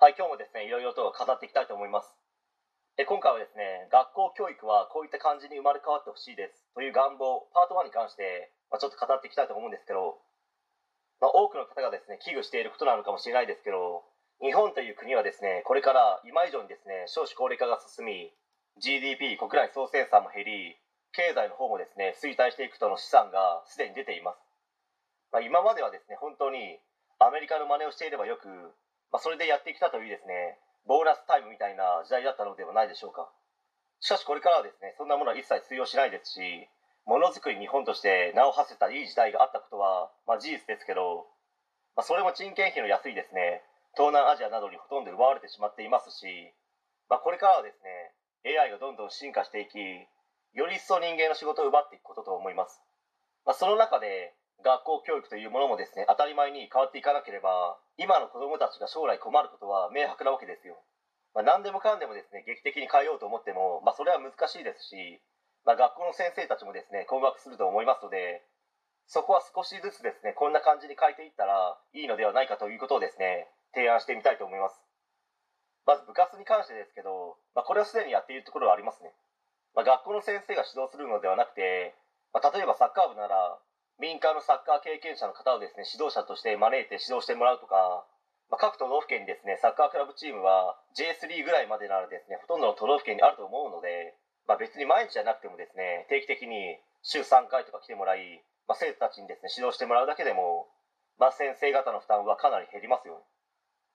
はい、今日もですね、いろいろと語っていきたいと思います。え今回はですね、学校教育はこういった感じに生まれ変わってほしいですという願望、パート1に関して、まあ、ちょっと語っていきたいと思うんですけど、まあ、多くの方がですね、危惧していることなのかもしれないですけど、日本という国はですね、これから今以上にですね、少子高齢化が進み、GDP 国内総生産も減り、経済の方もですね、衰退していくとの試算がすでに出ています。まあ、今まではですね、本当にアメリカの真似をしていればよく、まあ、それでやってきたというですね、ボーナスタイムみたいな時代だったのではないでしょうか。しかしこれからはですね、そんなものは一切通用しないですし、ものづくり日本として名を馳せたいい時代があったことは、まあ、事実ですけど、まあ、それも人件費の安いですね、東南アジアなどにほとんど奪われてしまっていますし、まあ、これからはですね、AI がどんどん進化していき、より一層人間の仕事を奪っていくことと思います。まあ、その中で、学校教育というものもですね当たり前に変わっていかなければ今の子どもたちが将来困ることは明白なわけですよ、まあ、何でもかんでもですね劇的に変えようと思っても、まあ、それは難しいですし、まあ、学校の先生たちもですね困惑すると思いますのでそこは少しずつですねこんな感じに変えていったらいいのではないかということをですね提案してみたいと思います。まず部活に関してですけど、まあ、これはすでにやっているところはありますね、まあ、学校の先生が指導するのではなくて、まあ、例えばサッカー部なら民間のサッカー経験者の方をですね指導者として招いて指導してもらうとか、まあ、各都道府県にですねサッカークラブチームは J3 ぐらいまでならですねほとんどの都道府県にあると思うので、まあ、別に毎日じゃなくてもですね定期的に週3回とか来てもらい、まあ、生徒たちにですね指導してもらうだけでも、まあ、先生方の負担はかなり減りますよ、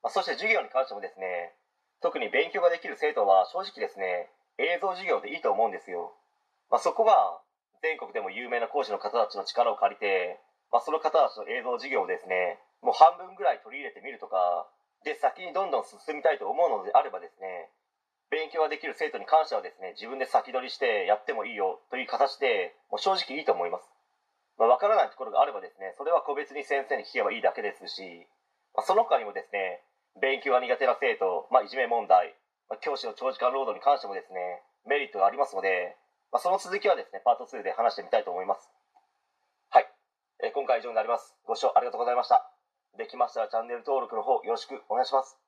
まあ、そして授業に関してもですね特に勉強ができる生徒は正直ですね映像授業でいいと思うんですよ、まあ、そこは全国でも有名な講師の方たちの力を借りて、まあ、その方たちの映像授業をですねもう半分ぐらい取り入れてみるとかで先にどんどん進みたいと思うのであればですね勉強ができる生徒に関してはですね自分で先取りしてやってもいいよという形でもう正直いいと思います、まあ、分からないところがあればですねそれは個別に先生に聞けばいいだけですし、まあ、その他にもですね勉強が苦手な生徒、まあ、いじめ問題、まあ、教師の長時間労働に関してもですねメリットがありますのでまあ、その続きはですね、パート2で話してみたいと思います。はい。えー、今回以上になります。ご視聴ありがとうございました。できましたらチャンネル登録の方よろしくお願いします。